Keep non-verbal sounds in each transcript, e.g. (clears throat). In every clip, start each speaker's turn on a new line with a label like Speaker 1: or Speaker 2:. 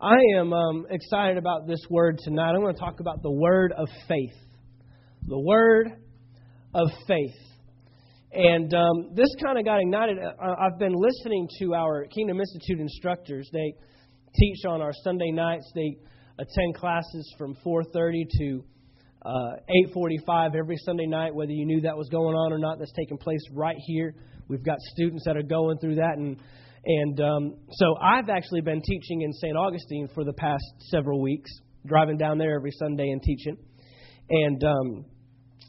Speaker 1: I am um, excited about this word tonight. I'm going to talk about the word of faith. The word of faith. And um, this kind of got ignited. Uh, I've been listening to our Kingdom Institute instructors. They teach on our Sunday nights. They attend classes from 4:30 to uh, 8:45 every Sunday night. Whether you knew that was going on or not, that's taking place right here. We've got students that are going through that, and and um, so I've actually been teaching in St. Augustine for the past several weeks, driving down there every Sunday and teaching. And um,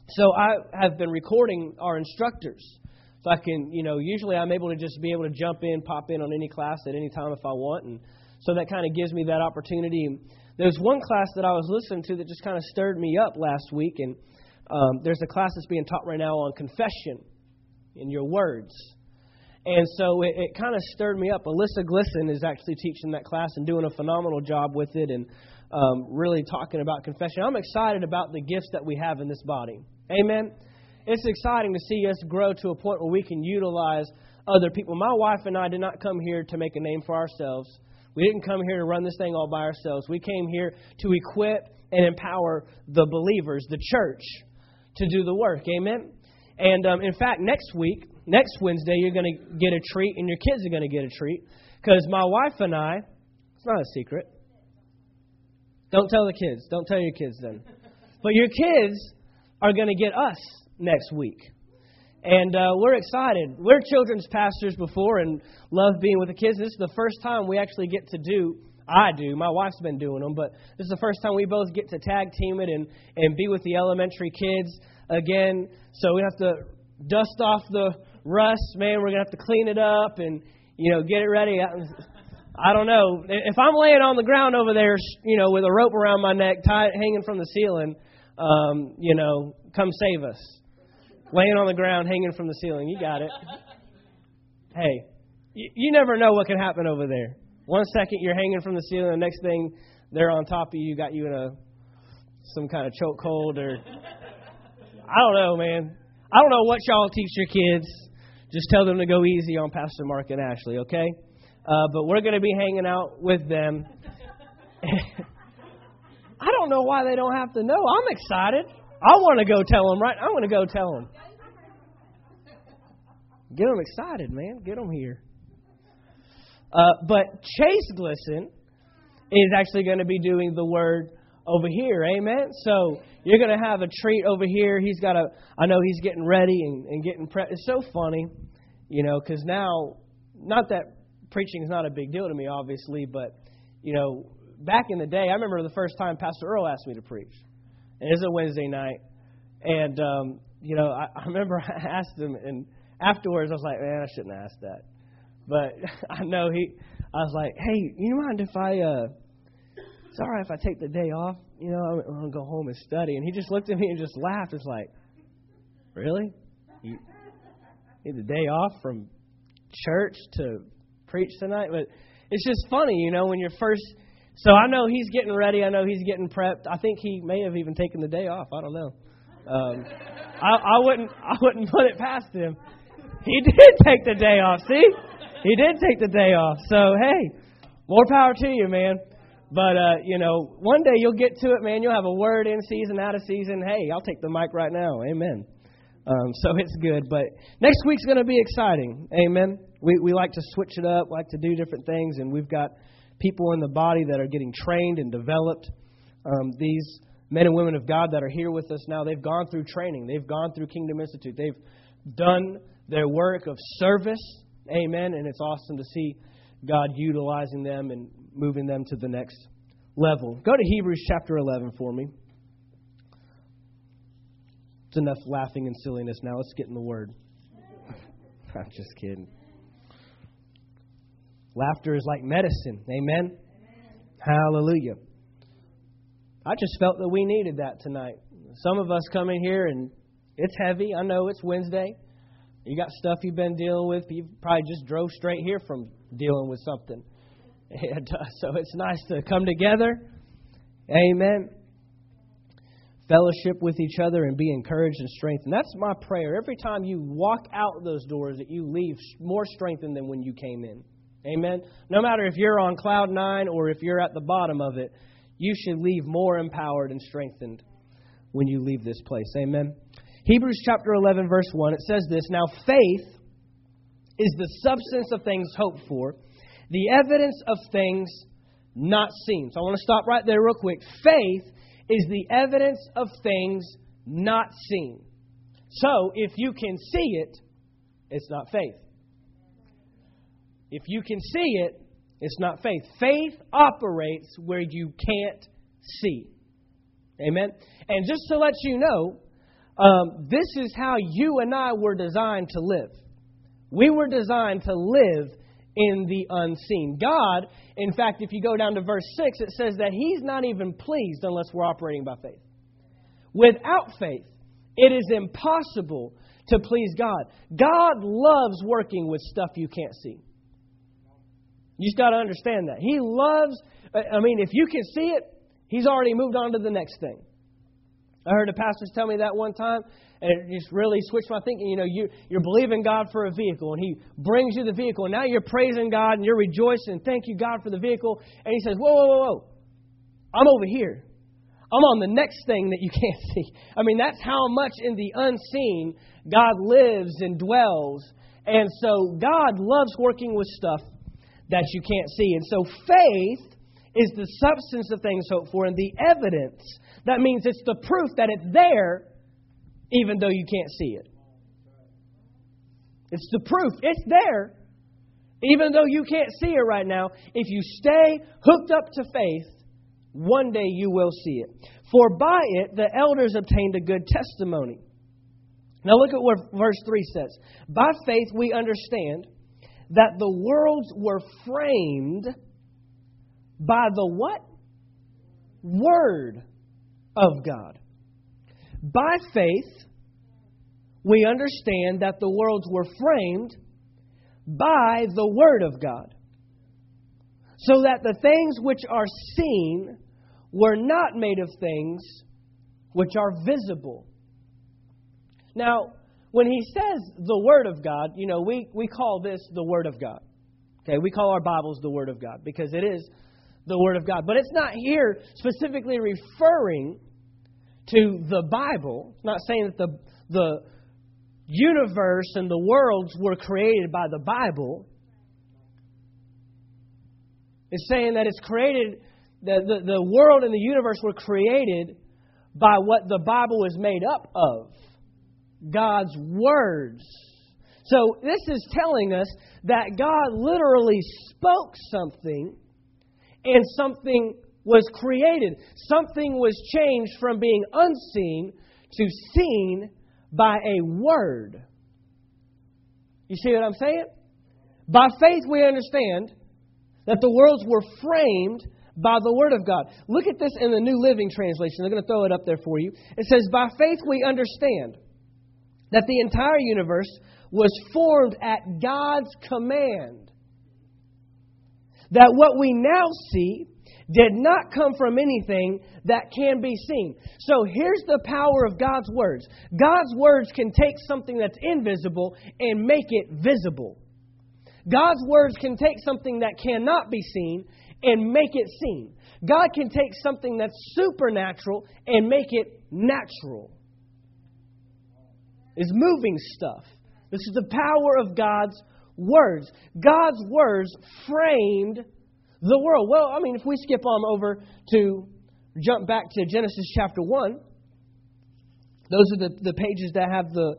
Speaker 1: so I have been recording our instructors. So I can, you know, usually I'm able to just be able to jump in, pop in on any class at any time if I want. And so that kind of gives me that opportunity. There's one class that I was listening to that just kind of stirred me up last week. And um, there's a class that's being taught right now on confession in your words. And so it, it kind of stirred me up. Alyssa Glisson is actually teaching that class and doing a phenomenal job with it and um, really talking about confession. I'm excited about the gifts that we have in this body. Amen. It's exciting to see us grow to a point where we can utilize other people. My wife and I did not come here to make a name for ourselves. We didn't come here to run this thing all by ourselves. We came here to equip and empower the believers, the church, to do the work. Amen. And um, in fact, next week, next Wednesday, you're going to get a treat, and your kids are going to get a treat. Because my wife and I, it's not a secret. Don't tell the kids. Don't tell your kids then. But your kids are going to get us next week. And uh, we're excited. We're children's pastors before and love being with the kids. This is the first time we actually get to do, I do, my wife's been doing them, but this is the first time we both get to tag team it and, and be with the elementary kids again. So we have to dust off the rust, man. We're gonna have to clean it up and you know get it ready. I, I don't know if I'm laying on the ground over there, you know, with a rope around my neck, tied hanging from the ceiling. Um, you know, come save us. Laying on the ground, hanging from the ceiling. You got it. (laughs) Hey, you, you never know what can happen over there. One second you're hanging from the ceiling, the next thing they're on top of you, got you in a some kind of chokehold or I don't know, man. I don't know what y'all teach your kids. Just tell them to go easy on Pastor Mark and Ashley, okay? Uh, but we're going to be hanging out with them. (laughs) I don't know why they don't have to know. I'm excited. I want to go tell them, right? I want to go tell them. Get them excited, man. Get them here. Uh, but Chase Glisson is actually going to be doing the word over here. Amen. So you're going to have a treat over here. He's got a, I know he's getting ready and, and getting prepped. It's so funny, you know, because now, not that preaching is not a big deal to me, obviously, but, you know, back in the day, I remember the first time Pastor Earl asked me to preach. And it was a Wednesday night. And, um, you know, I, I remember (laughs) I asked him, and afterwards I was like, man, I shouldn't asked that. But (laughs) I know he, I was like, hey, you mind if I, uh, it's all right if I take the day off. You know, I'm, going to go home and study. And he just looked at me and just laughed. It's like, really? You need the day off from church to preach tonight? But it's just funny, you know, when you're first. So I know he's getting ready. I know he's getting prepped. I think he may have even taken the day off. I don't know. Um, I, I wouldn't. I wouldn't put it past him. He did take the day off. See, he did take the day off. So hey, more power to you, man. But uh, you know, one day you'll get to it, man. You'll have a word in season, out of season. Hey, I'll take the mic right now. Amen. Um, so (laughs) it's good. But next week's going to be exciting. Amen. We we like to switch it up, like to do different things, and we've got people in the body that are getting trained and developed. Um, these men and women of God that are here with us now, they've gone through training. They've gone through Kingdom Institute. They've done their work of service. Amen. And it's awesome to see God utilizing them and moving them to the next level. Go to Hebrews chapter 11 for me. It's enough laughing and silliness now. Let's get in the Word. (laughs) I'm just kidding. Laughter is like medicine. Amen? Amen? Hallelujah. I just felt that we needed that tonight. Some of us come in here and it's heavy. I know it's Wednesday. You got stuff you've been dealing with. You probably just drove straight here from dealing with something. (laughs) And uh, so it's nice to come together. Amen. Fellowship with each other and be encouraged and strengthened. That's my prayer. Every time you walk out those doors, that you leave more strengthened than when you came in. Amen. No matter if you're on cloud nine or if you're at the bottom of it, you should leave more empowered and strengthened when you leave this place. Amen. Hebrews chapter 11, verse 1, it says this Now faith is the substance of things hoped for, the evidence of things not seen. So I want to stop right there real quick. Faith is the evidence of things not seen. So if you can see it, it's not faith. If you can see it, it's not faith. Faith operates where you can't see. Amen? And just to let you know, um, this is how you and I were designed to live. We were designed to live in the unseen. God, in fact, if you go down to verse 6, it says that He's not even pleased unless we're operating by faith. Without faith, it is impossible to please God. God loves working with stuff you can't see. You just got to understand that. He loves, I mean, if you can see it, He's already moved on to the next thing. I heard a pastor tell me that one time, and it just really switched my thinking. You know, you, you're believing God for a vehicle, and He brings you the vehicle, and now you're praising God and you're rejoicing. Thank you, God, for the vehicle. And He says, Whoa, whoa, whoa, whoa. I'm over here. I'm on the next thing that you (laughs) can't see. I mean, that's how much in the unseen God lives and dwells. And so God loves working with stuff that you can't see. And so faith is the substance of things hoped for and the evidence. That means it's the proof that it's there even though you can't see it. It's the proof. It's there even though you can't see it right now. If you stay hooked up to faith, one day you will see it. For by it the elders obtained a good testimony. Now look at what verse 3 says. By faith we understand that the worlds were framed by the what? Word of God. By faith, we understand that the worlds were framed by the Word of God, so that the things which are seen were not made of things which are visible. Now, when he says the Word of God, you know, we, we call this the Word of God. Okay, we call our Bibles the Word of God because it is the Word of God. But it's not here specifically referring to the Bible. It's not saying that the, the universe and the worlds were created by the Bible. It's saying that it's created, the, the, the world and the universe were created by what the Bible is made up of God's words. So this is telling us that God literally spoke something and something was created. Something was changed from being unseen to seen by a word. You see what I'm saying? By faith, we understand that the worlds were framed by the Word of God. Look at this in the New Living Translation. I'm going to throw it up there for you. It says, By faith, we understand that the entire universe was formed at God's command. That what we now see did not come from anything that can be seen. So here's the power of God's words God's words can take something that's invisible and make it visible. God's words can take something that cannot be seen and make it seen. God can take something that's supernatural and make it natural. Is moving stuff. This is the power of God's words. God's words framed the world. Well, I mean, if we skip on over to jump back to Genesis chapter 1, those are the, the pages that have the,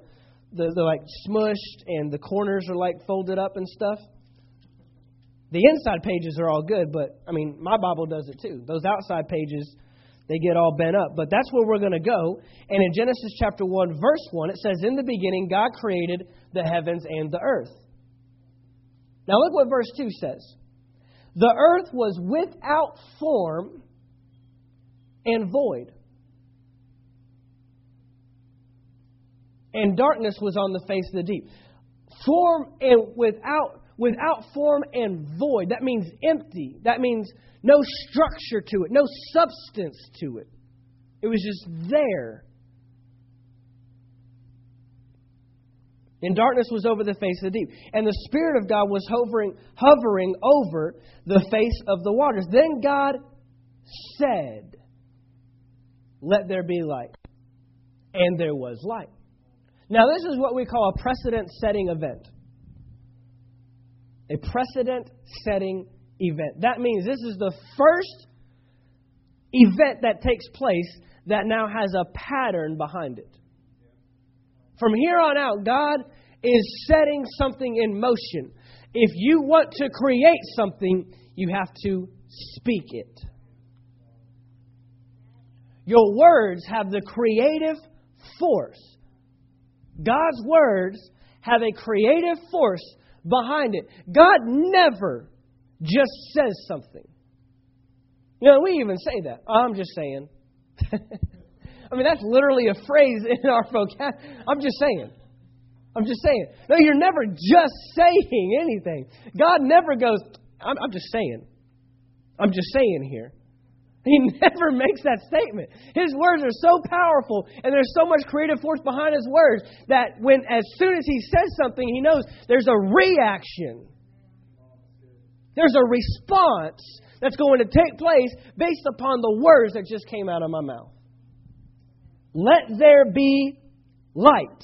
Speaker 1: the, the like smushed and the corners are like folded up and stuff. The inside pages are all good, but I mean, my Bible does it too. Those outside pages, they get all bent up. But that's where we're going to go. And in Genesis chapter 1, verse 1, it says, In the beginning, God created the heavens and the earth. Now, look what verse 2 says. The earth was without form and void. And darkness was on the face of the deep. Form and without without form and void. That means empty. That means no structure to it, no substance to it. It was just there. And darkness was over the face of the deep. And the Spirit of God was hovering, hovering over the face of the waters. Then God said, Let there be light. And there was light. Now, this is what we call a precedent setting event. A precedent setting event. That means this is the first event that takes place that now has a pattern behind it. From here on out, God is setting something in motion. If you want to create something, you have to speak it. Your words have the creative force. God's words have a creative force behind it. God never just says something. You know, we even say that. I'm just saying. (laughs) I mean, that's literally a phrase in our vocabulary. I'm just saying. I'm just saying. No, you're never just saying anything. God never goes, I'm, I'm just saying. I'm just saying here. He (laughs) never makes that statement. His words are so powerful and there's so much creative force behind his words that when as soon as he says something, he knows there's a reaction. There's a response that's going to take place based upon the words that just came out of my mouth. Let there be light.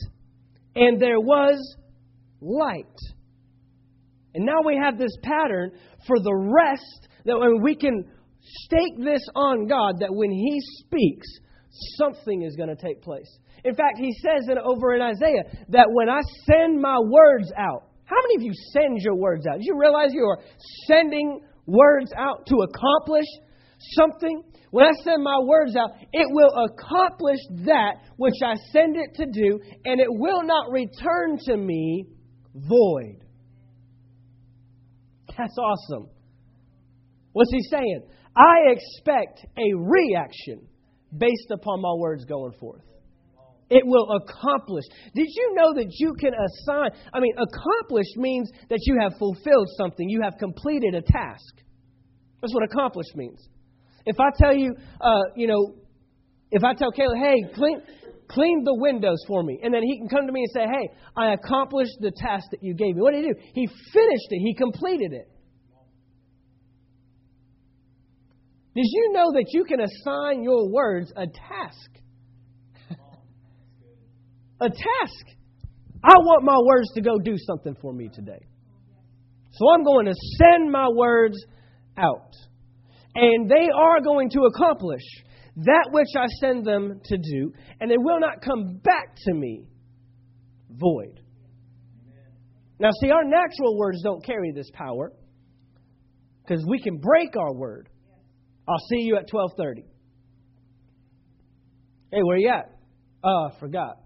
Speaker 1: And there was light. And now we have this pattern for the rest that when we can stake this on God that when He speaks, something is going to take place. In fact, He says in, over in Isaiah that when I send my words out, how many of you send your words out? Do you realize you are sending words out to accomplish something? When I send my words out, it will accomplish that which I send it to do, and it will not return to me void. That's awesome. What's he saying? I expect a reaction based upon my words going forth. It will accomplish. Did you know that you can assign? I mean, accomplish means that you have fulfilled something, you have completed a task. That's what accomplish means. If I tell you, uh, you know, if I tell Caleb, hey, clean, clean the windows for me, and then he can come to me and say, hey, I accomplished the task that you gave me. What did he do? He finished it, he completed it. Did you know that you can assign your words a task? (laughs) a task. I want my words to go do something for me today. So I'm going to send my words out. And they are going to accomplish that which I send them to do, and they will not come back to me void. Now, see, our natural words don't carry this power because we can break our word. I'll see you at 12:30. Hey, where are you at? Oh, I forgot.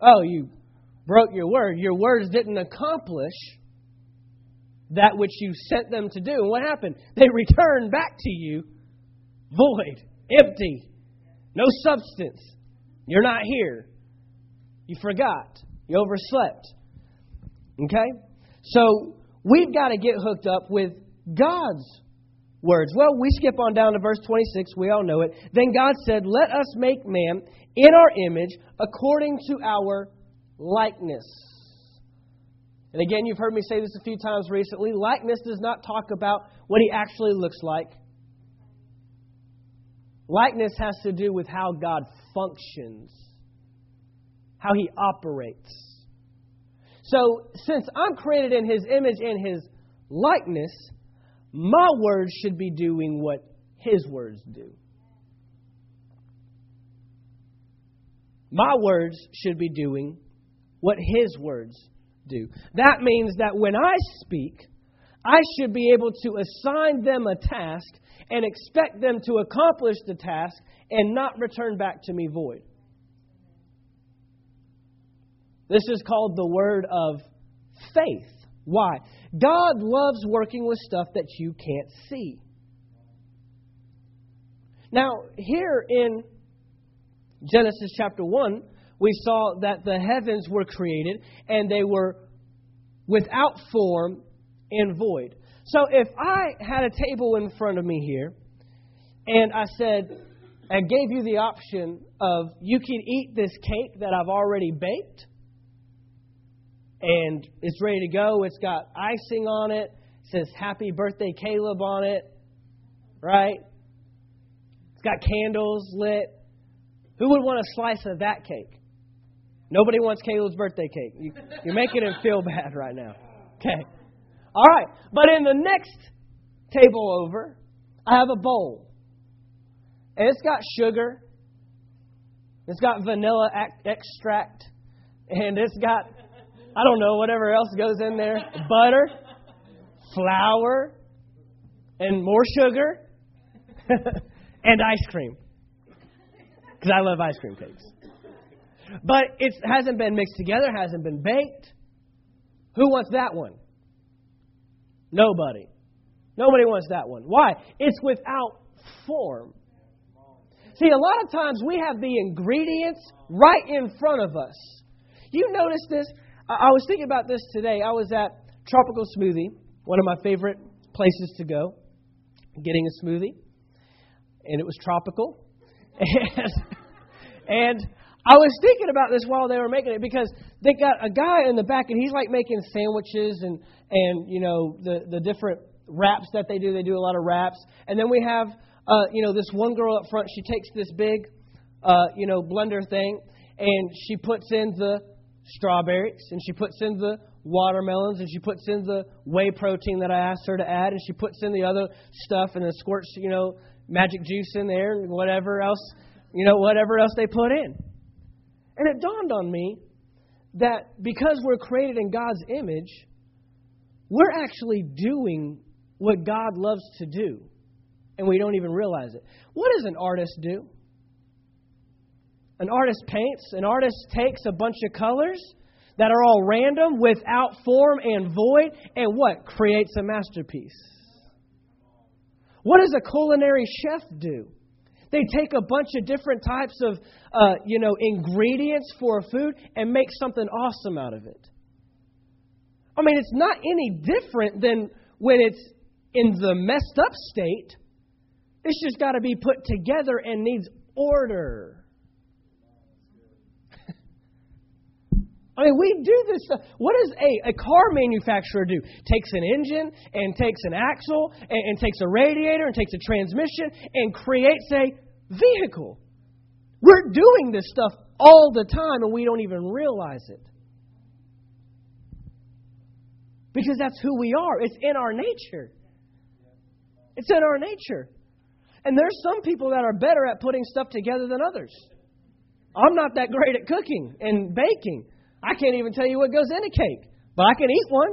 Speaker 1: Oh, you broke your word. Your words didn't accomplish that which you sent them to do. And what happened? They returned back to you void, empty, no substance. You're not here. You forgot. You overslept. Okay? So we've got to get hooked up with God's words. Well, we skip on down to verse 26. We all know it. Then God said, Let us make man in our image according to our likeness. And again, you've heard me say this a few times recently. Likeness does not talk about what he actually looks like. Likeness has to do with how God functions, how he operates. So, since I'm created in his image and his likeness, my words should be doing what His words do. My words should be doing what His words do. That means that when I speak, I should be able to assign them a task and expect them to accomplish the task and not return back to me void. This is called the word of faith. Why? God loves working with stuff that you can't see. Now, here in Genesis chapter 1, we saw that the heavens were created and they were without form and void. So if I had a table in front of me here and I said, I gave you the option of you can eat this cake that I've already baked and it's ready to go. It's got icing on it. It says "Happy Birthday, Caleb" on it. Right? It's got candles lit. Who would want a slice of that cake? Nobody wants Caleb's birthday cake. You, you're making him feel bad right now. Okay. All right. But in the next table over, I have a bowl. And it's got sugar. It's got vanilla extract. And it's got, I don't know, whatever else goes in there butter, flour, and more sugar, (laughs) and ice cream. Because I love ice cream cakes. But it hasn't been mixed together, hasn't been baked. Who wants that one? Nobody. Nobody wants that one. Why? It's without form. See, a lot of times we have the ingredients right in front of us. You notice this? I was thinking about this today. I was at Tropical Smoothie, one of my favorite places to go, getting a smoothie. And it was tropical. (laughs) And, and I was thinking about this while they were making it because they got a guy in the back and he's like making sandwiches and and you know the the different wraps that they do. They do a lot of wraps, and then we have uh, you know this one girl up front. She takes this big uh, you know blender thing and she puts in the strawberries and she puts in the watermelons and she puts in the whey protein that I asked her to add and she puts in the other stuff and then squirts you know magic juice in there and whatever else you know whatever else they put in. And it dawned on me that because we're created in God's image, we're actually doing what God loves to do, and we don't even realize it. What does an artist do? An artist paints, an artist takes a bunch of colors that are all random, without form and void, and what? Creates a masterpiece. What does a culinary chef do? They take a bunch of different types of, uh, you know, ingredients for food and make something awesome out of it. I mean, it's not any different than when it's in the messed up state. It's just got to be put together and needs order. I mean, we do this stuff. What does a, a car manufacturer do? Takes an engine and takes an axle and, and takes a radiator and takes a transmission and creates a vehicle. We're doing this stuff all the time and we don't even realize it. Because that's who we are. It's in our nature. It's in our nature. And there's some people that are better at putting stuff together than others. I'm not that great at cooking and baking. I can't even tell you what goes in a cake, but I can eat one.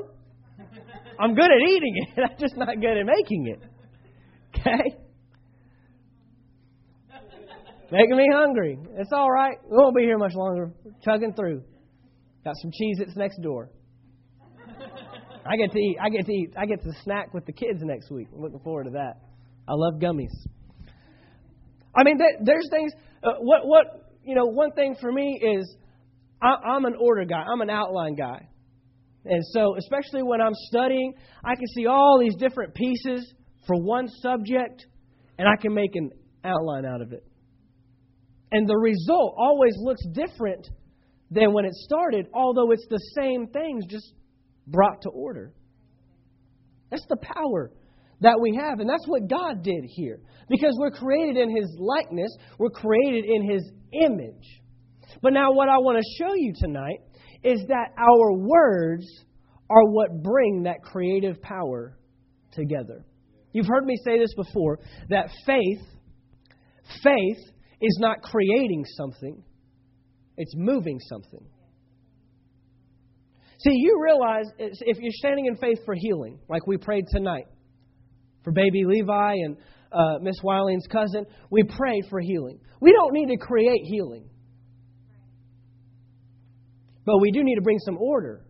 Speaker 1: I'm good at eating it. (laughs) I'm just not good at making it. Okay? Making me hungry. It's all right. We won't be here much longer. We're chugging through. Got some Cheez-Its next door. I get to eat. I get to eat. I get to snack with the kids next week. I'm looking forward to that. I love gummies. I mean, there's things. Uh, what what you know? One thing for me is I, I'm an order guy. I'm an outline guy. And so, especially when I'm studying, I can see all these different pieces for one subject, and I can make an outline out of it. And the result always looks different than when it started, although it's the same things just brought to order. That's the power that we have. And that's what God did here. Because we're created in His likeness, we're created in His image. But now, what I want to show you tonight is that our words are what bring that creative power together. You've heard me say this before that faith, faith is not creating something, it's moving something. See, you realize if you're standing in faith for healing, like we prayed tonight for baby Levi and uh, Miss Wiling's cousin, we prayed for healing. We don't need to create healing. But we do need to bring some order.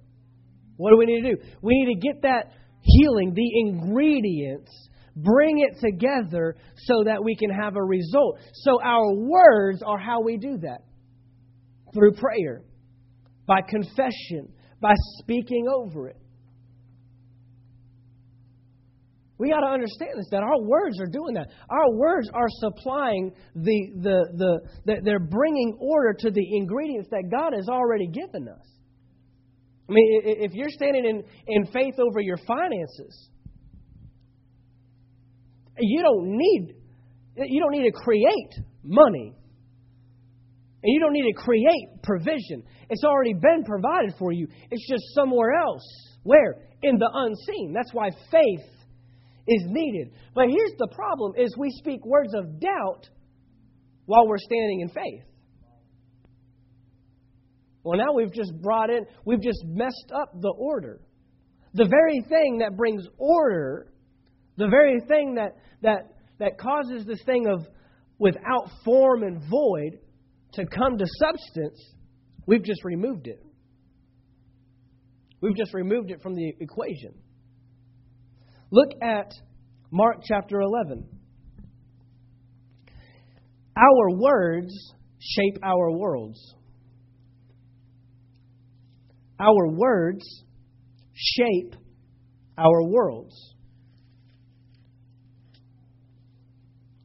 Speaker 1: What do we need to do? We need to get that healing, the ingredients, bring it together so that we can have a result. So our words are how we do that through prayer, by confession, by speaking over it. We got to understand this that our words are doing that. Our words are supplying the, the, the, the, they're bringing order to the ingredients that God has already given us. I mean, if you're standing in, in faith over your finances, you don't need you don't need to create money. And you don't need to create provision. It's already been provided for you. It's just somewhere else. Where? In the unseen. That's why faith is needed. But here's the problem is we speak words of doubt while we're standing in faith. Well, now we've just brought in, we've just messed up the order. The very thing that brings order, the very thing that, that, that causes this thing of without form and void to come to substance, we've just removed it. We've just removed it from the equation. Look at Mark chapter 11. Our words shape our worlds. Our words shape our worlds.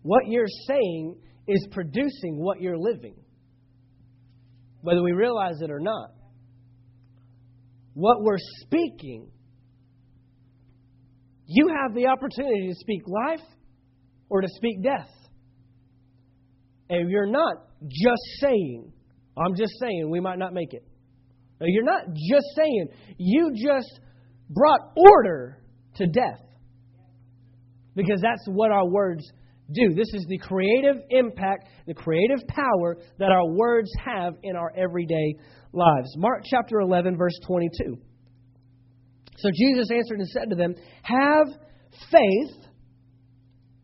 Speaker 1: What you're saying is producing what you're living, whether we realize it or not. What we're speaking, you have the opportunity to speak life or to speak death. And you're not just saying, I'm just saying we might not make it. You're not just saying, you just brought order to death. Because that's what our words do. This is the creative impact, the creative power that our words have in our everyday lives. Mark chapter 11, verse 22. So Jesus answered and said to them, Have faith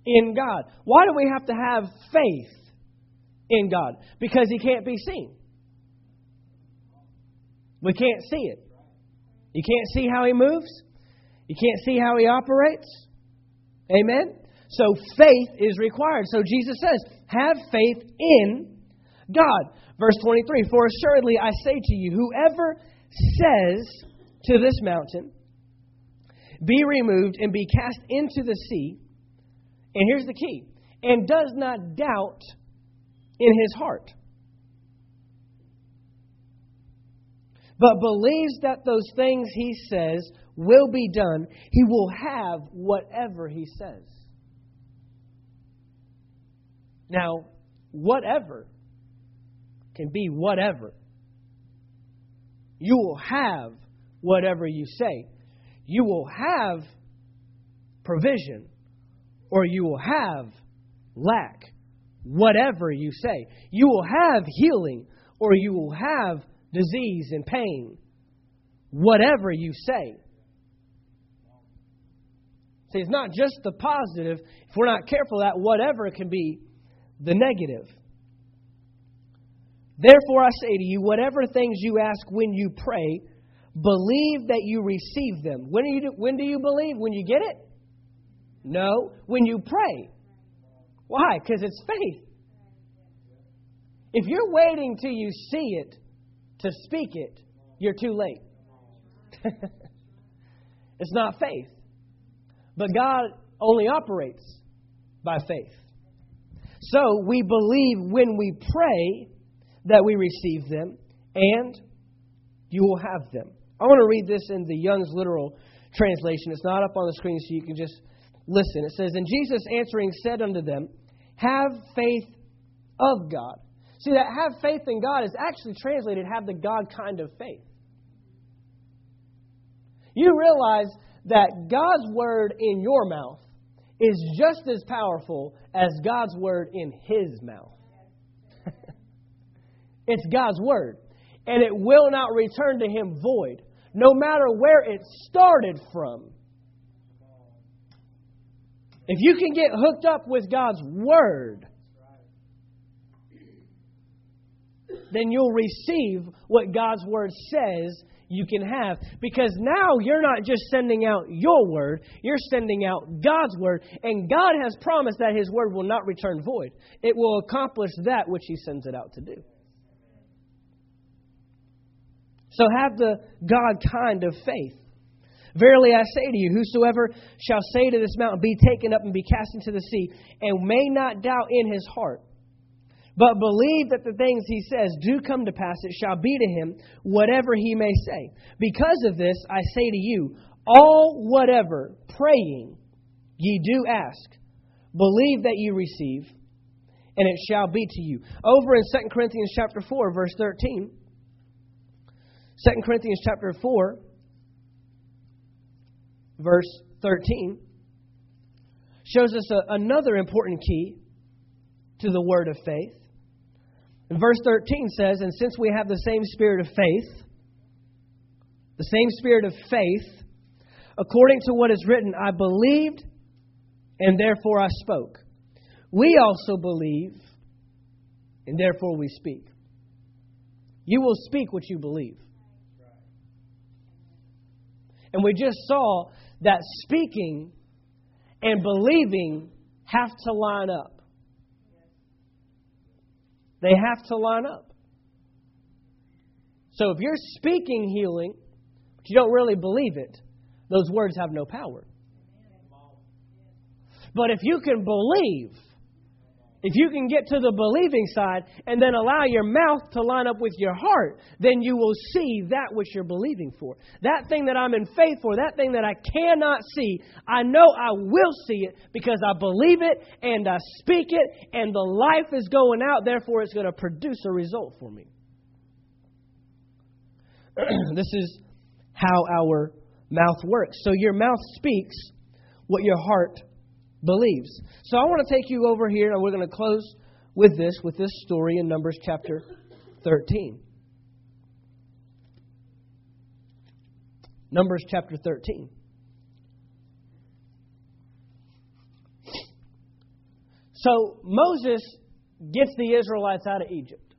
Speaker 1: in God. Why do we have to have faith in God? Because He can't be seen. We can't see it. You can't see how He moves, you can't see how He operates. Amen? So faith is required. So Jesus says, have faith in God. Verse 23 For assuredly I say to you, whoever says to this mountain, Be removed and be cast into the sea, and here's the key, and does not doubt in his heart, but believes that those things he says will be done, he will have whatever he says. Now, whatever can be whatever. You will have whatever you say. You will have provision or you will have lack. Whatever you say. You will have healing or you will have disease and pain. Whatever you say. See, it's not just the positive. If we're not careful, that whatever can be the negative. Therefore, I say to you, whatever things you ask when you pray, believe that you receive them. When do you, when do you believe? When you get it? No, when you pray. Why? Because it's faith. If you're waiting till you see it to speak it, you're too late. (laughs) it's not faith. But God only operates by faith. So we believe when we pray that we receive them, and you will have them. I want to read this in the Young's literal translation. It's not up on the screen, so you can just listen. It says, And Jesus answering said unto them, Have faith of God. See, that have faith in God is actually translated have the God kind of faith. You realize that God's word in your mouth is just as powerful as God's word in his mouth. (laughs) it's God's word. And it will not return to him void, no matter where it started from. If you can get hooked up with God's word, then you'll receive what God's word says you can have. Because now you're not just sending out your word, you're sending out God's word. And God has promised that His word will not return void, it will accomplish that which He sends it out to do. So have the God kind of faith. Verily I say to you, whosoever shall say to this mountain, Be taken up and be cast into the sea, and may not doubt in his heart, but believe that the things he says do come to pass. It shall be to him whatever he may say. Because of this, I say to you, all whatever praying ye do ask, believe that you receive, and it shall be to you. Over in 2 Corinthians chapter 4, verse 13. 2 Corinthians chapter 4, verse 13, shows us a, another important key to the word of faith. And verse 13 says, And since we have the same spirit of faith, the same spirit of faith, according to what is written, I believed and therefore I spoke. We also believe and therefore we speak. You will speak what you believe. And we just saw that speaking and believing have to line up. They have to line up. So if you're speaking healing, but you don't really believe it, those words have no power. But if you can believe, if you can get to the believing side and then allow your mouth to line up with your heart, then you will see that which you're believing for. That thing that I'm in faith for, that thing that I cannot see, I know I will see it because I believe it and I speak it and the life is going out, therefore it's going to produce a result for me. (clears throat) this is how our mouth works. So your mouth speaks what your heart believes. So I want to take you over here, and we're going to close with this, with this story in Numbers chapter 13. Numbers chapter 13. So Moses gets the Israelites out of Egypt.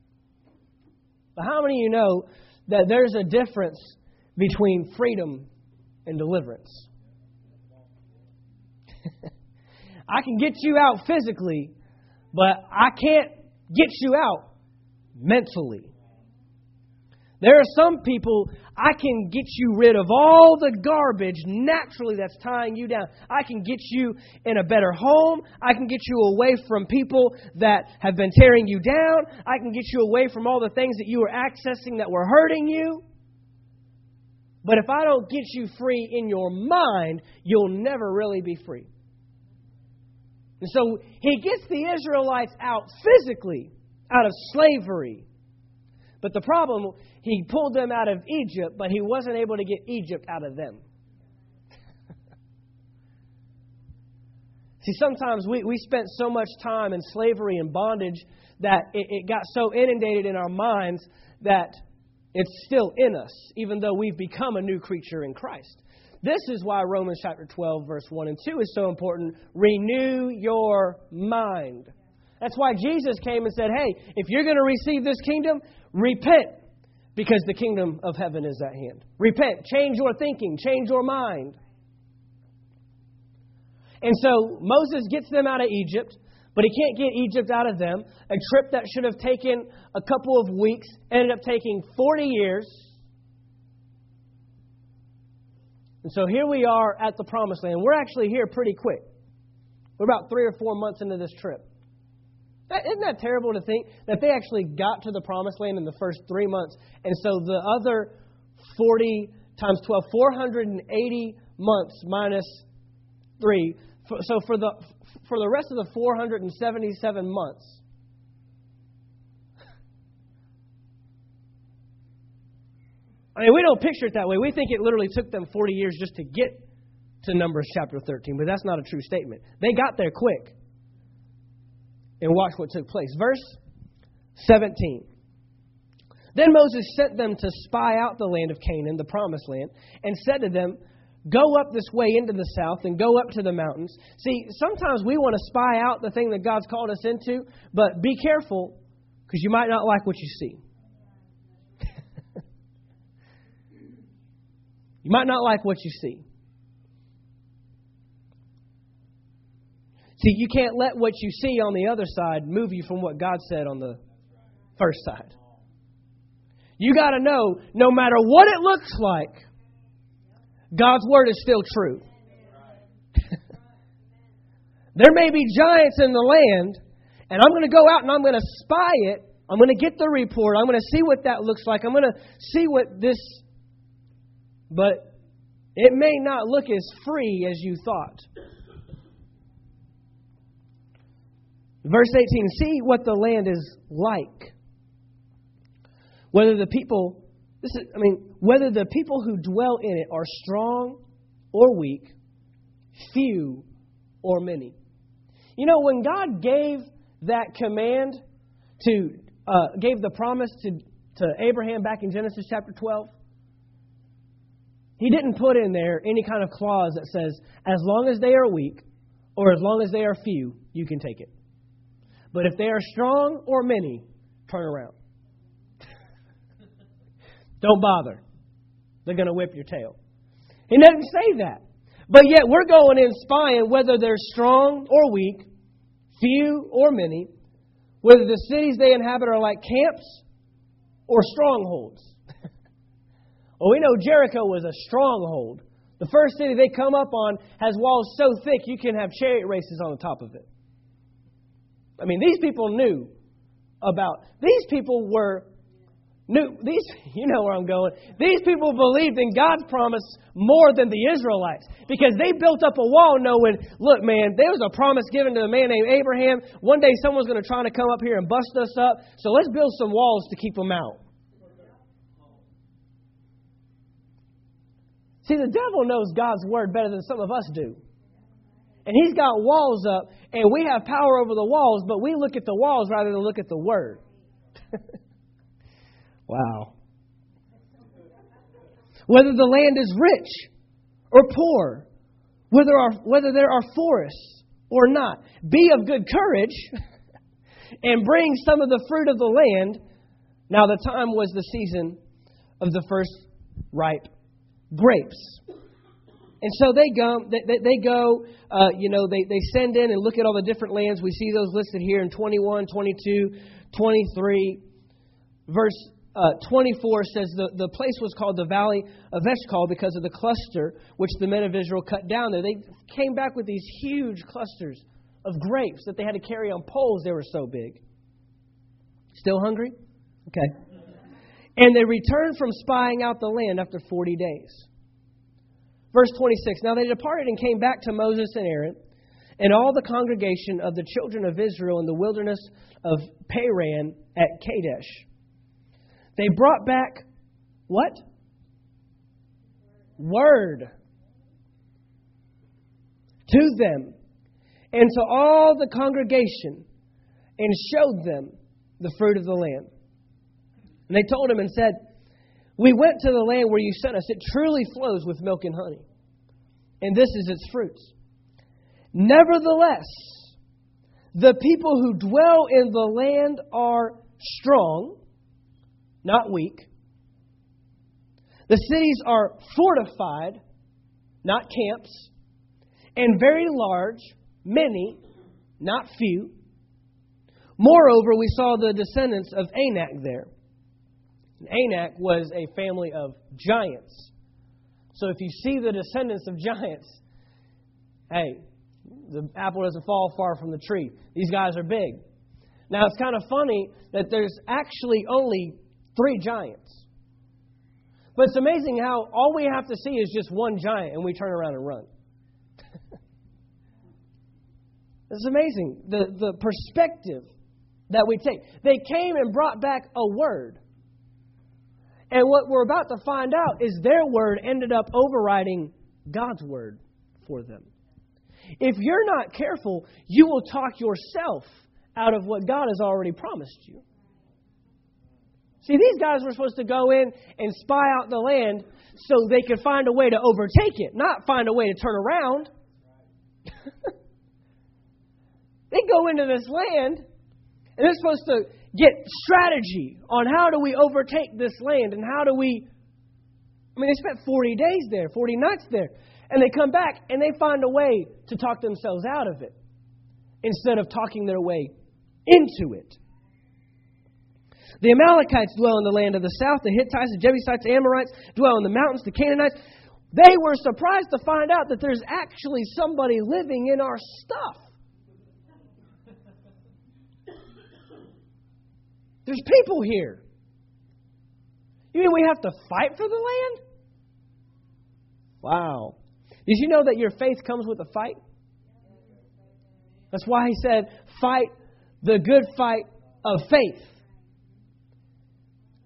Speaker 1: But how many of you know that there's a difference between freedom and deliverance? (laughs) I can get you out physically, but I can't get you out mentally. There are some people, I can get you rid of all the garbage naturally that's tying you down. I can get you in a better home. I can get you away from people that have been tearing you down. I can get you away from all the things that you were accessing that were hurting you. But if I don't get you free in your mind, you'll never really be free. And so he gets the Israelites out physically, out of slavery. But the problem, he pulled them out of Egypt, but he wasn't able to get Egypt out of them. (laughs) See, sometimes we, we spent so much time in slavery and bondage that it, it got so inundated in our minds that it's still in us, even though we've become a new creature in Christ. This is why Romans chapter 12, verse 1 and 2 is so important. Renew your mind. That's why Jesus came and said, Hey, if you're going to receive this kingdom, repent because the kingdom of heaven is at hand. Repent. Change your thinking. Change your mind. And so Moses gets them out of Egypt, but he can't get Egypt out of them. A trip that should have taken a couple of weeks ended up taking 40 years. And so here we are at the promised land. We're actually here pretty quick. We're about three or four months into this trip. Isn't that terrible to think that they actually got to the promised land in the first three months? And so the other 40 times 12, 480 months minus three. So for the, for the rest of the 477 months, I mean, we don't picture it that way. We think it literally took them 40 years just to get to Numbers chapter 13, but that's not a true statement. They got there quick. And watch what took place. Verse 17. Then Moses sent them to spy out the land of Canaan, the promised land, and said to them, Go up this way into the south and go up to the mountains. See, sometimes we want to spy out the thing that God's called us into, but be careful because you might not like what you see. You might not like what you see. See, you can't let what you see on the other side move you from what God said on the first side. You got to know no matter what it looks like, God's word is still true. (laughs) there may be giants in the land, And I'm going to go out and I'm going to spy it. I'm going to get the report. I'm going to see what that looks like. I'm going to see what this. But it may not look as free as you thought. Verse 18 See what the land is like. Whether the people, this is, I mean, whether the people who dwell in it are strong or weak, few or many. You know, when God gave that command to, uh, gave the promise to, to Abraham back in Genesis chapter 12, he didn't put in there any kind of clause that says, as long as they are weak or as long as they are few, you can take it. But if they are strong or many, turn around. (laughs) Don't bother. They're going to whip your tail. He doesn't say that. But yet we're going in spying whether they're strong or weak, few or many, whether the cities they inhabit are like camps or strongholds. Well, we know Jericho was a stronghold. The first city they come up on has walls so thick you can have chariot races on the top of it. I mean, these people knew about. These people were knew these (laughs) you know where I'm going. These people believed in God's promise more than the Israelites because they built up a wall knowing, look, man, there was a promise given to a man named Abraham. One day someone's going to try to come up here and bust us up, so let's build some walls to keep them out. See, the devil knows God's word better than some of us do. And he's got walls up, and we have power over the walls, but we look at the walls rather than look at the word. (laughs) wow. Whether the land is rich or poor, whether, our, whether there are forests or not, be of good courage (laughs) and bring some of the fruit of the land. Now, the time was the season of the first ripe grapes. And so they go, they, they go uh, you know, they, they send in and look at all the different lands. We see those listed here in 21, 22, 23. Verse uh, 24 says the, the place was called the Valley of Eshcol because of the cluster which the men of Israel cut down there. They came back with these huge clusters of grapes that they had to carry on poles. They were so big. Still hungry? Okay. And they returned from spying out the land after 40 days. Verse 26 Now they departed and came back to Moses and Aaron and all the congregation of the children of Israel in the wilderness of Paran at Kadesh. They brought back what? Word to them and to all the congregation and showed them the fruit of the land. And they told him and said, we went to the land where you sent us. It truly flows with milk and honey. And this is its fruits. Nevertheless, the people who dwell in the land are strong, not weak. The cities are fortified, not camps, and very large, many, not few. Moreover, we saw the descendants of Anak there. Anak was a family of giants. So if you see the descendants of giants, hey, the apple doesn't fall far from the tree. These guys are big. Now it's kind of funny that there's actually only three giants. But it's amazing how all we have to see is just one giant and we turn around and run. (laughs) it's amazing the, the perspective that we take. They came and brought back a word. And what we're about to find out is their word ended up overriding God's word for them. If you're not careful, you will talk yourself out of what God has already promised you. See, these guys were supposed to go in and spy out the land so they could find a way to overtake it, not find a way to turn around. (laughs) they go into this land, and they're supposed to get strategy on how do we overtake this land and how do we. I mean, they spent 40 days there, 40 nights there, and they come back and they find a way to talk themselves out of it instead of talking their way into it. The Amalekites dwell in the land of the south, the Hittites, the Jebusites, the Amorites dwell in the mountains, the Canaanites. They were surprised to find out that there's actually somebody living in our stuff. There's people here. You mean we have to fight for the land? Wow. Did you know that your faith comes with a fight? That's why he said, fight the good fight of faith.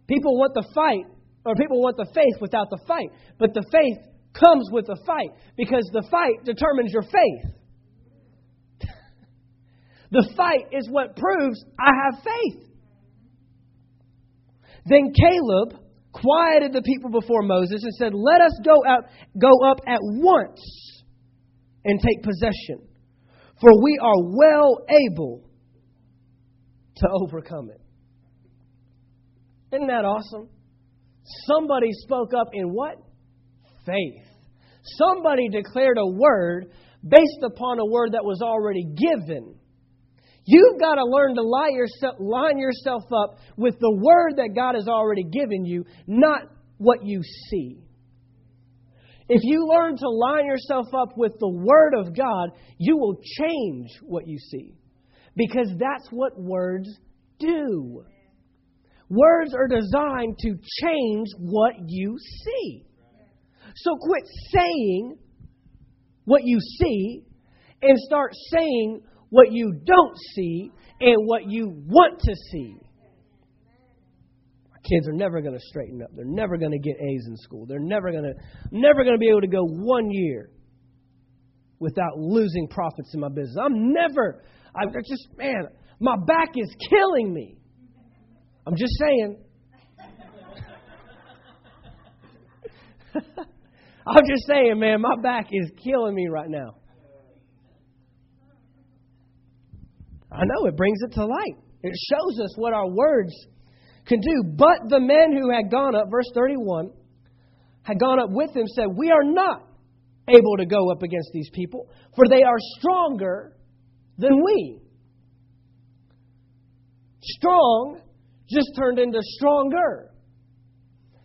Speaker 1: People want the fight, or people want the faith without the fight. But the faith comes with the fight because the fight determines your faith. (laughs) the fight is what proves I have faith. Then Caleb quieted the people before Moses and said, "Let us go out go up at once and take possession, for we are well able to overcome it." Isn't that awesome? Somebody spoke up in what? Faith. Somebody declared a word based upon a word that was already given. You've got to learn to line yourself, line yourself up with the word that God has already given you, not what you see. If you learn to line yourself up with the Word of God, you will change what you see. Because that's what words do. Words are designed to change what you see. So quit saying what you see and start saying what you don't see and what you want to see. My kids are never going to straighten up. They're never going to get A's in school. They're never going to never going to be able to go one year without losing profits in my business. I'm never I just man, my back is killing me. I'm just saying. (laughs) I'm just saying, man, my back is killing me right now. I know it brings it to light. It shows us what our words can do. But the men who had gone up, verse 31, had gone up with him said, We are not able to go up against these people, for they are stronger than we. Strong just turned into stronger.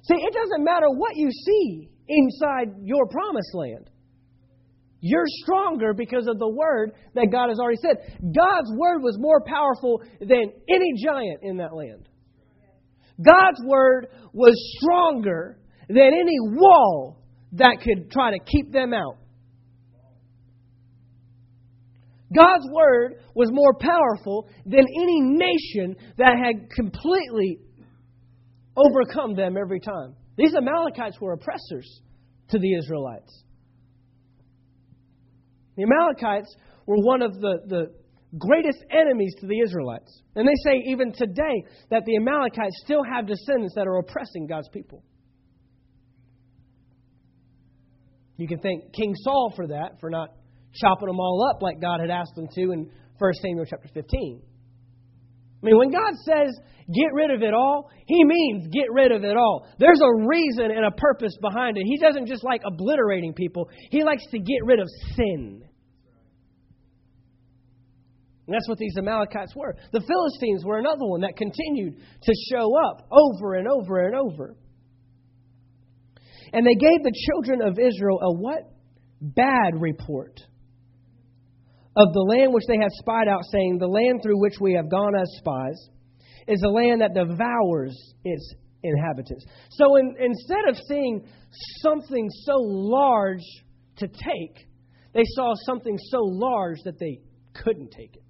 Speaker 1: See, it doesn't matter what you see inside your promised land. You're stronger because of the word that God has already said. God's word was more powerful than any giant in that land. God's word was stronger than any wall that could try to keep them out. God's word was more powerful than any nation that had completely overcome them every time. These Amalekites were oppressors to the Israelites. The Amalekites were one of the, the greatest enemies to the Israelites. And they say even today that the Amalekites still have descendants that are oppressing God's people. You can thank King Saul for that, for not chopping them all up like God had asked them to in 1 Samuel chapter 15. I mean, when God says get rid of it all, He means get rid of it all. There's a reason and a purpose behind it. He doesn't just like obliterating people, He likes to get rid of sin. And that's what these Amalekites were. The Philistines were another one that continued to show up over and over and over. And they gave the children of Israel a what? Bad report of the land which they had spied out, saying, The land through which we have gone as spies is a land that devours its inhabitants. So in, instead of seeing something so large to take, they saw something so large that they couldn't take it.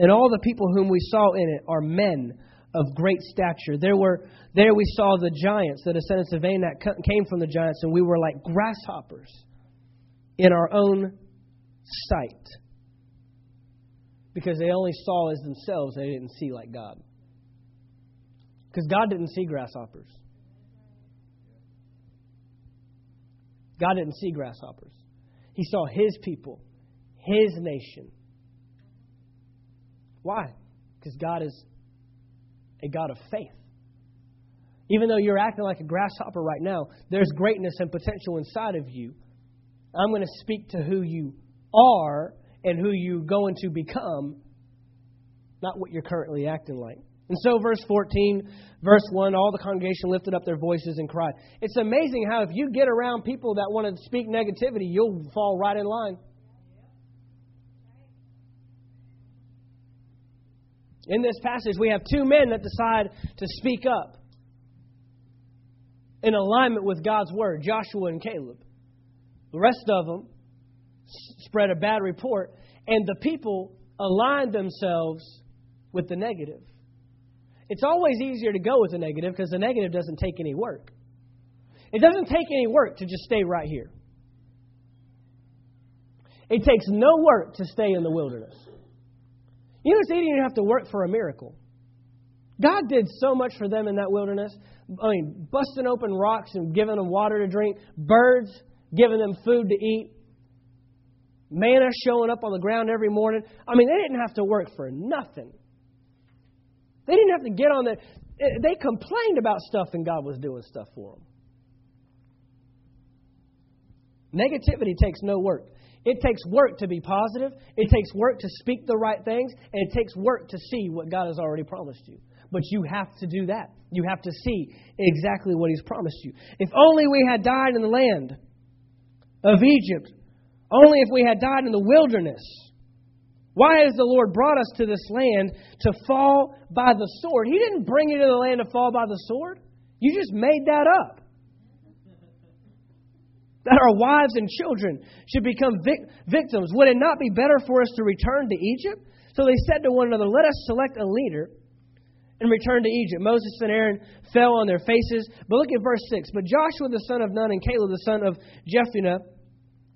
Speaker 1: And all the people whom we saw in it are men of great stature. There were there we saw the giants, the descendants of Anak came from the giants, and we were like grasshoppers in our own sight. Because they only saw as themselves, they didn't see like God. Because God didn't see grasshoppers. God didn't see grasshoppers. He saw His people, His nation. Why? Because God is a God of faith. Even though you're acting like a grasshopper right now, there's greatness and potential inside of you. I'm going to speak to who you are and who you're going to become, not what you're currently acting like. And so, verse 14, verse 1, all the congregation lifted up their voices and cried. It's amazing how if you get around people that want to speak negativity, you'll fall right in line. In this passage, we have two men that decide to speak up in alignment with God's word Joshua and Caleb. The rest of them spread a bad report, and the people aligned themselves with the negative. It's always easier to go with the negative because the negative doesn't take any work. It doesn't take any work to just stay right here. It takes no work to stay in the wilderness. You know, it's easy to have to work for a miracle. God did so much for them in that wilderness. I mean, busting open rocks and giving them water to drink, birds giving them food to eat, manna showing up on the ground every morning. I mean, they didn't have to work for nothing. They didn't have to get on the. They complained about stuff and God was doing stuff for them. Negativity takes no work. It takes work to be positive. It takes work to speak the right things. And it takes work to see what God has already promised you. But you have to do that. You have to see exactly what He's promised you. If only we had died in the land of Egypt, only if we had died in the wilderness. Why has the Lord brought us to this land to fall by the sword? He didn't bring you to the land to fall by the sword. You just made that up that our wives and children should become vic- victims, would it not be better for us to return to Egypt? So they said to one another, Let us select a leader and return to Egypt. Moses and Aaron fell on their faces. But look at verse 6. But Joshua the son of Nun and Caleb the son of Jephunneh,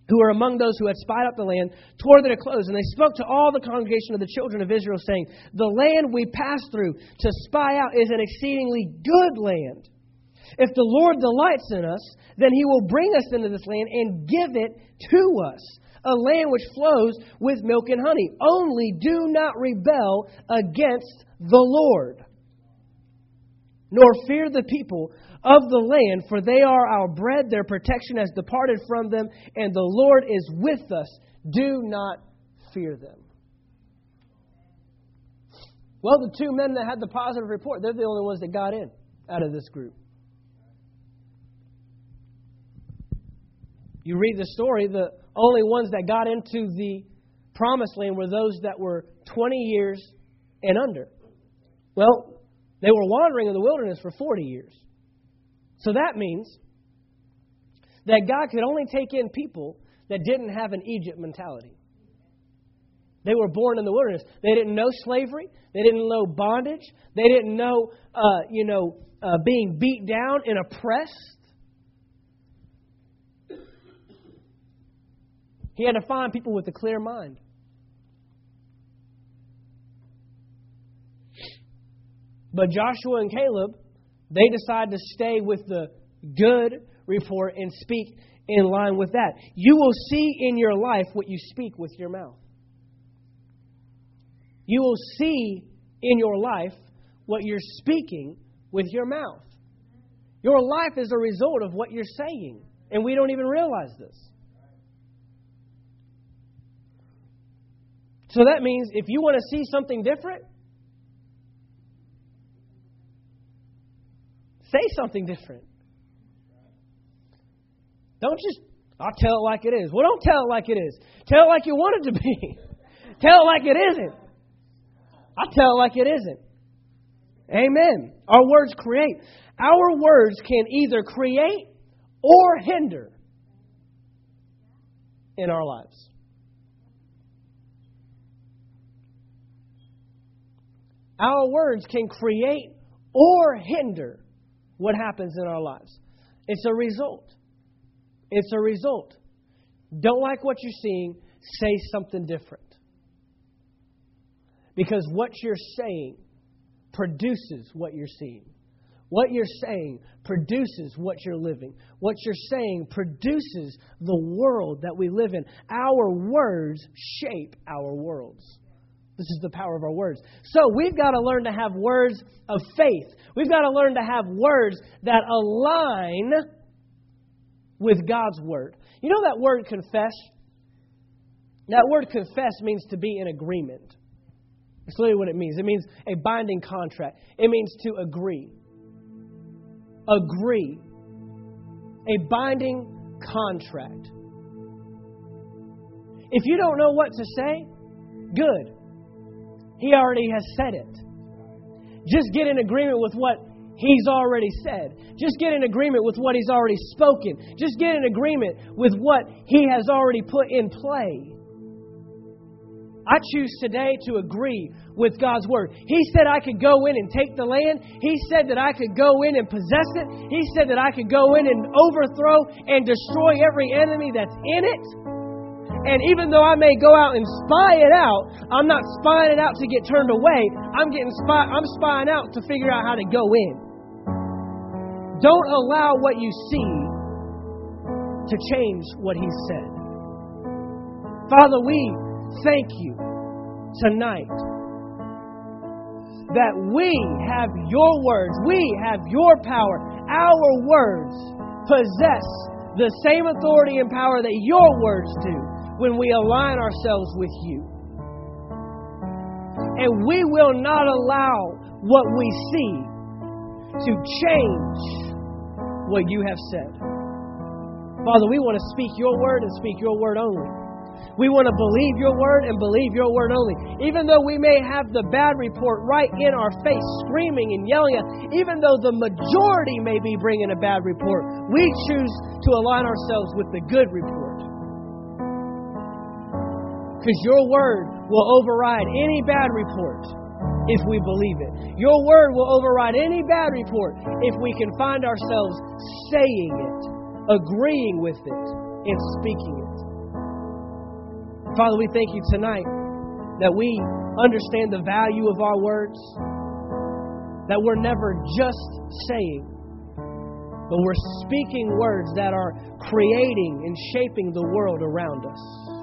Speaker 1: who were among those who had spied out the land, tore their clothes, and they spoke to all the congregation of the children of Israel, saying, The land we passed through to spy out is an exceedingly good land. If the Lord delights in us, then he will bring us into this land and give it to us, a land which flows with milk and honey. Only do not rebel against the Lord, nor fear the people of the land, for they are our bread. Their protection has departed from them, and the Lord is with us. Do not fear them. Well, the two men that had the positive report, they're the only ones that got in out of this group. You read the story, the only ones that got into the promised land were those that were 20 years and under. Well, they were wandering in the wilderness for 40 years. So that means that God could only take in people that didn't have an Egypt mentality. They were born in the wilderness. They didn't know slavery. They didn't know bondage. They didn't know, uh, you know, uh, being beat down and oppressed. He had to find people with a clear mind. But Joshua and Caleb, they decide to stay with the good report and speak in line with that. You will see in your life what you speak with your mouth. You will see in your life what you're speaking with your mouth. Your life is a result of what you're saying, and we don't even realize this. So that means if you want to see something different, say something different. Don't just, I'll tell it like it is. Well, don't tell it like it is. Tell it like you want it to be. (laughs) tell it like it isn't. I'll tell it like it isn't. Amen. Our words create. Our words can either create or hinder in our lives. Our words can create or hinder what happens in our lives. It's a result. It's a result. Don't like what you're seeing, say something different. Because what you're saying produces what you're seeing. What you're saying produces what you're living. What you're saying produces the world that we live in. Our words shape our worlds. This is the power of our words. So we've got to learn to have words of faith. We've got to learn to have words that align with God's word. You know that word confess? That word confess means to be in agreement. That's literally what it means. It means a binding contract. It means to agree. Agree. A binding contract. If you don't know what to say, good. He already has said it. Just get in agreement with what He's already said. Just get in agreement with what He's already spoken. Just get in agreement with what He has already put in play. I choose today to agree with God's word. He said I could go in and take the land. He said that I could go in and possess it. He said that I could go in and overthrow and destroy every enemy that's in it. And even though I may go out and spy it out, I'm not spying it out to get turned away. I'm getting spy I'm spying out to figure out how to go in. Don't allow what you see to change what he said. Father, we thank you tonight that we have your words, we have your power. Our words possess the same authority and power that your words do when we align ourselves with you. And we will not allow what we see to change what you have said. Father, we want to speak your word and speak your word only. We want to believe your word and believe your word only. Even though we may have the bad report right in our face, screaming and yelling even though the majority may be bringing a bad report, we choose to align ourselves with the good report. Because your word will override any bad report if we believe it. Your word will override any bad report if we can find ourselves saying it, agreeing with it, and speaking it. Father, we thank you tonight that we understand the value of our words, that we're never just saying, but we're speaking words that are creating and shaping the world around us.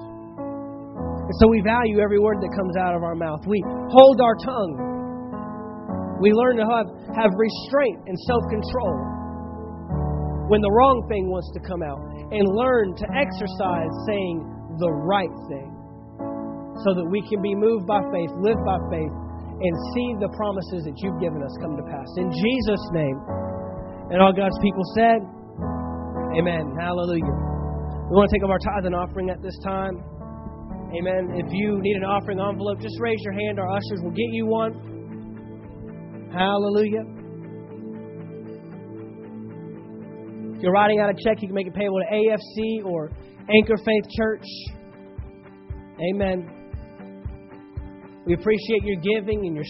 Speaker 1: And so we value every word that comes out of our mouth. We hold our tongue. We learn to have, have restraint and self control when the wrong thing wants to come out, and learn to exercise saying, the right thing so that we can be moved by faith, live by faith, and see the promises that you've given us come to pass. In Jesus' name. And all God's people said, Amen. Hallelujah. We want to take up our tithe and offering at this time. Amen. If you need an offering envelope, just raise your hand. Our ushers will get you one. Hallelujah. If you're writing out a check, you can make it payable to AFC or Anchor Faith Church. Amen. We appreciate your giving and your